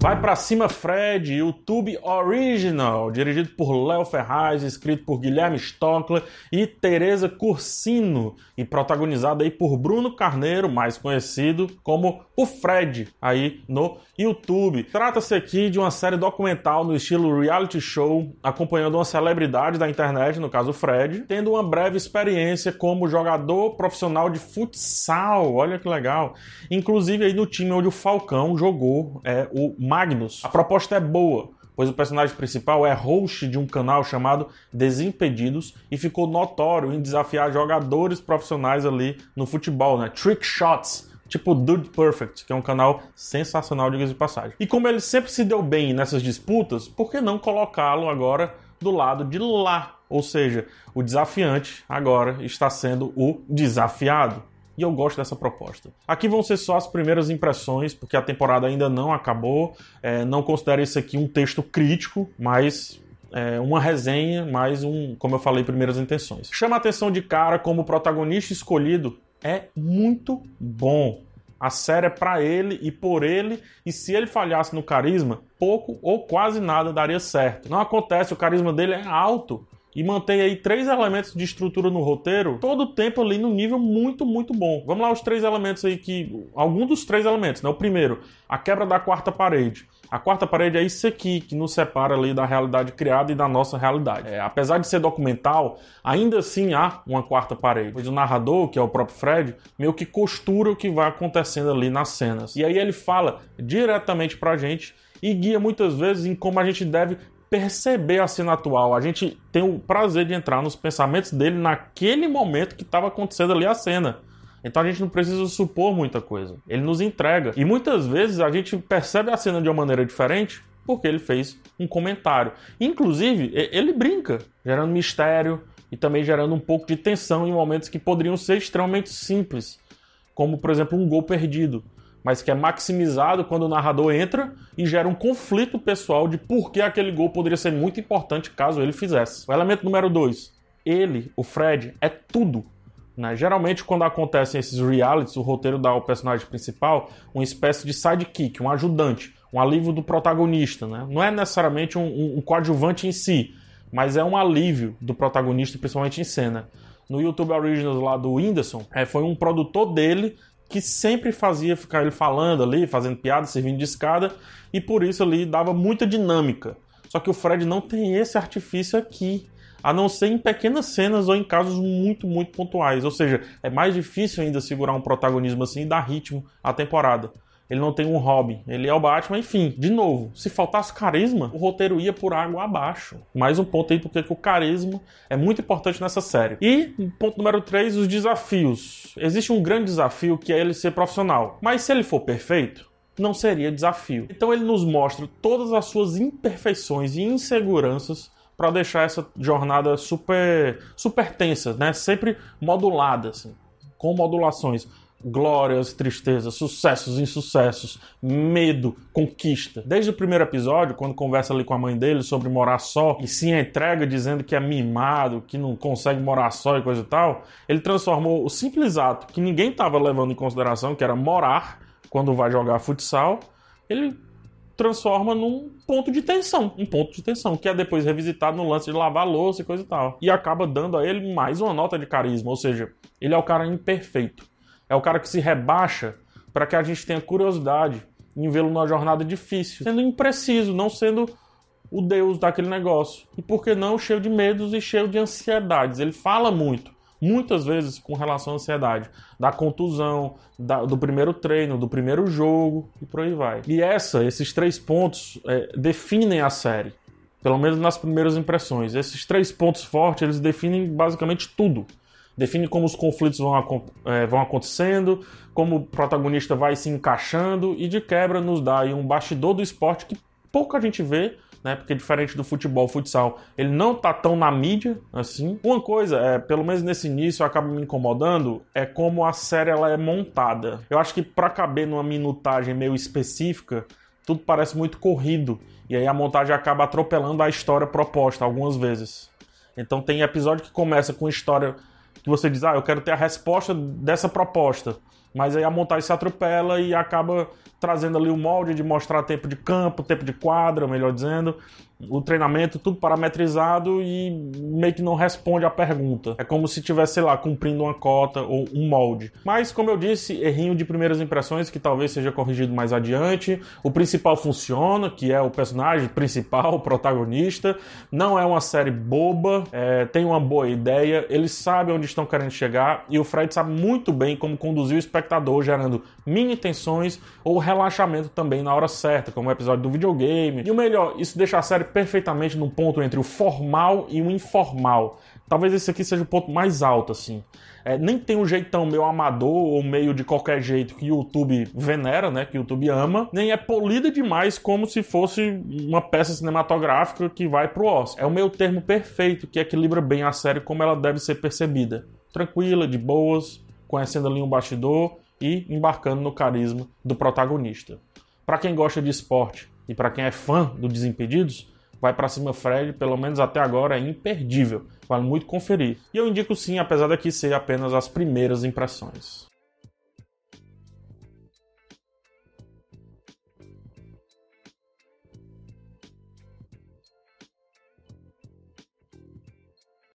Vai pra cima Fred, YouTube Original, dirigido por Léo Ferraz, escrito por Guilherme Stockler e Teresa Cursino e protagonizado aí por Bruno Carneiro, mais conhecido como o Fred aí no YouTube. Trata-se aqui de uma série documental no estilo reality show, acompanhando uma celebridade da internet, no caso o Fred, tendo uma breve experiência como jogador profissional de futsal. Olha que legal. Inclusive aí no time onde o Falcão jogou, é o Magnus. A proposta é boa, pois o personagem principal é host de um canal chamado Desimpedidos e ficou notório em desafiar jogadores profissionais ali no futebol, né? Trick Shots, tipo Dude Perfect, que é um canal sensacional, diga de passagem. E como ele sempre se deu bem nessas disputas, por que não colocá-lo agora do lado de lá? Ou seja, o desafiante agora está sendo o desafiado e eu gosto dessa proposta. Aqui vão ser só as primeiras impressões, porque a temporada ainda não acabou. É, não considero isso aqui um texto crítico, mas é, uma resenha, mais um, como eu falei, primeiras intenções. Chama a atenção de cara como o protagonista escolhido é muito bom. A série é para ele e por ele, e se ele falhasse no carisma, pouco ou quase nada daria certo. Não acontece, o carisma dele é alto e mantém aí três elementos de estrutura no roteiro todo o tempo ali no nível muito, muito bom. Vamos lá os três elementos aí que algum dos três elementos, né? O primeiro, a quebra da quarta parede. A quarta parede é isso aqui que nos separa ali da realidade criada e da nossa realidade. É, apesar de ser documental, ainda assim há uma quarta parede. Pois o narrador, que é o próprio Fred, meio que costura o que vai acontecendo ali nas cenas. E aí ele fala diretamente pra gente e guia muitas vezes em como a gente deve perceber a cena atual. A gente tem o prazer de entrar nos pensamentos dele naquele momento que estava acontecendo ali a cena. Então a gente não precisa supor muita coisa. Ele nos entrega. E muitas vezes a gente percebe a cena de uma maneira diferente porque ele fez um comentário. Inclusive, ele brinca, gerando mistério e também gerando um pouco de tensão em momentos que poderiam ser extremamente simples, como por exemplo um gol perdido mas que é maximizado quando o narrador entra e gera um conflito pessoal de por que aquele gol poderia ser muito importante caso ele fizesse. O elemento número 2, ele, o Fred, é tudo. Né? Geralmente, quando acontecem esses realities, o roteiro dá ao personagem principal uma espécie de sidekick, um ajudante, um alívio do protagonista. Né? Não é necessariamente um, um, um coadjuvante em si, mas é um alívio do protagonista, principalmente em cena no YouTube Originals lá do Whindersson, é, foi um produtor dele que sempre fazia ficar ele falando ali, fazendo piada, servindo de escada, e por isso ali dava muita dinâmica. Só que o Fred não tem esse artifício aqui, a não ser em pequenas cenas ou em casos muito, muito pontuais. Ou seja, é mais difícil ainda segurar um protagonismo assim e dar ritmo à temporada ele não tem um hobby, ele é o Batman, enfim, de novo, se faltasse carisma, o roteiro ia por água abaixo. Mais um ponto aí porque o carisma é muito importante nessa série. E ponto número 3, os desafios. Existe um grande desafio que é ele ser profissional, mas se ele for perfeito, não seria desafio. Então ele nos mostra todas as suas imperfeições e inseguranças para deixar essa jornada super super tensa, né? Sempre modulada assim, com modulações glórias, tristezas, sucessos, insucessos, medo, conquista. Desde o primeiro episódio, quando conversa ali com a mãe dele sobre morar só e se entrega dizendo que é mimado, que não consegue morar só e coisa e tal, ele transformou o simples ato que ninguém estava levando em consideração, que era morar quando vai jogar futsal, ele transforma num ponto de tensão, um ponto de tensão, que é depois revisitado no lance de lavar louça e coisa e tal. E acaba dando a ele mais uma nota de carisma, ou seja, ele é o cara imperfeito é o cara que se rebaixa para que a gente tenha curiosidade em vê-lo numa jornada difícil, sendo impreciso, não sendo o deus daquele negócio. E por que não cheio de medos e cheio de ansiedades? Ele fala muito, muitas vezes com relação à ansiedade, da contusão, da, do primeiro treino, do primeiro jogo e por aí vai. E essa, esses três pontos é, definem a série. Pelo menos nas primeiras impressões. Esses três pontos fortes, eles definem basicamente tudo define como os conflitos vão, é, vão acontecendo, como o protagonista vai se encaixando e de quebra nos dá um bastidor do esporte que pouca gente vê, né? Porque diferente do futebol, o futsal, ele não tá tão na mídia assim. Uma coisa, é, pelo menos nesse início, acaba me incomodando, é como a série ela é montada. Eu acho que para caber numa minutagem meio específica, tudo parece muito corrido. E aí a montagem acaba atropelando a história proposta algumas vezes. Então tem episódio que começa com história que você diz, ah, eu quero ter a resposta dessa proposta. Mas aí a montagem se atropela e acaba trazendo ali o molde de mostrar tempo de campo, tempo de quadra, melhor dizendo, o treinamento, tudo parametrizado e meio que não responde à pergunta. É como se estivesse, sei lá, cumprindo uma cota ou um molde. Mas, como eu disse, errinho de primeiras impressões que talvez seja corrigido mais adiante. O principal funciona, que é o personagem principal, o protagonista. Não é uma série boba, é, tem uma boa ideia, eles sabem onde estão querendo chegar e o Fred sabe muito bem como conduzir o espectador, gerando mini tensões ou relaxamento também na hora certa, como o episódio do videogame. E o melhor, isso deixa a série perfeitamente no ponto entre o formal e o informal. Talvez esse aqui seja o ponto mais alto, assim. É, nem tem um jeitão meio amador ou meio de qualquer jeito que o YouTube venera, né? Que o YouTube ama, nem é polida demais como se fosse uma peça cinematográfica que vai pro Oscar. É o meio termo perfeito que equilibra bem a série como ela deve ser percebida. Tranquila, de boas, conhecendo ali um bastidor e embarcando no carisma do protagonista. Para quem gosta de esporte e para quem é fã do Desimpedidos, vai para cima Fred, pelo menos até agora é imperdível. Vale muito conferir. E eu indico sim, apesar daqui ser apenas as primeiras impressões.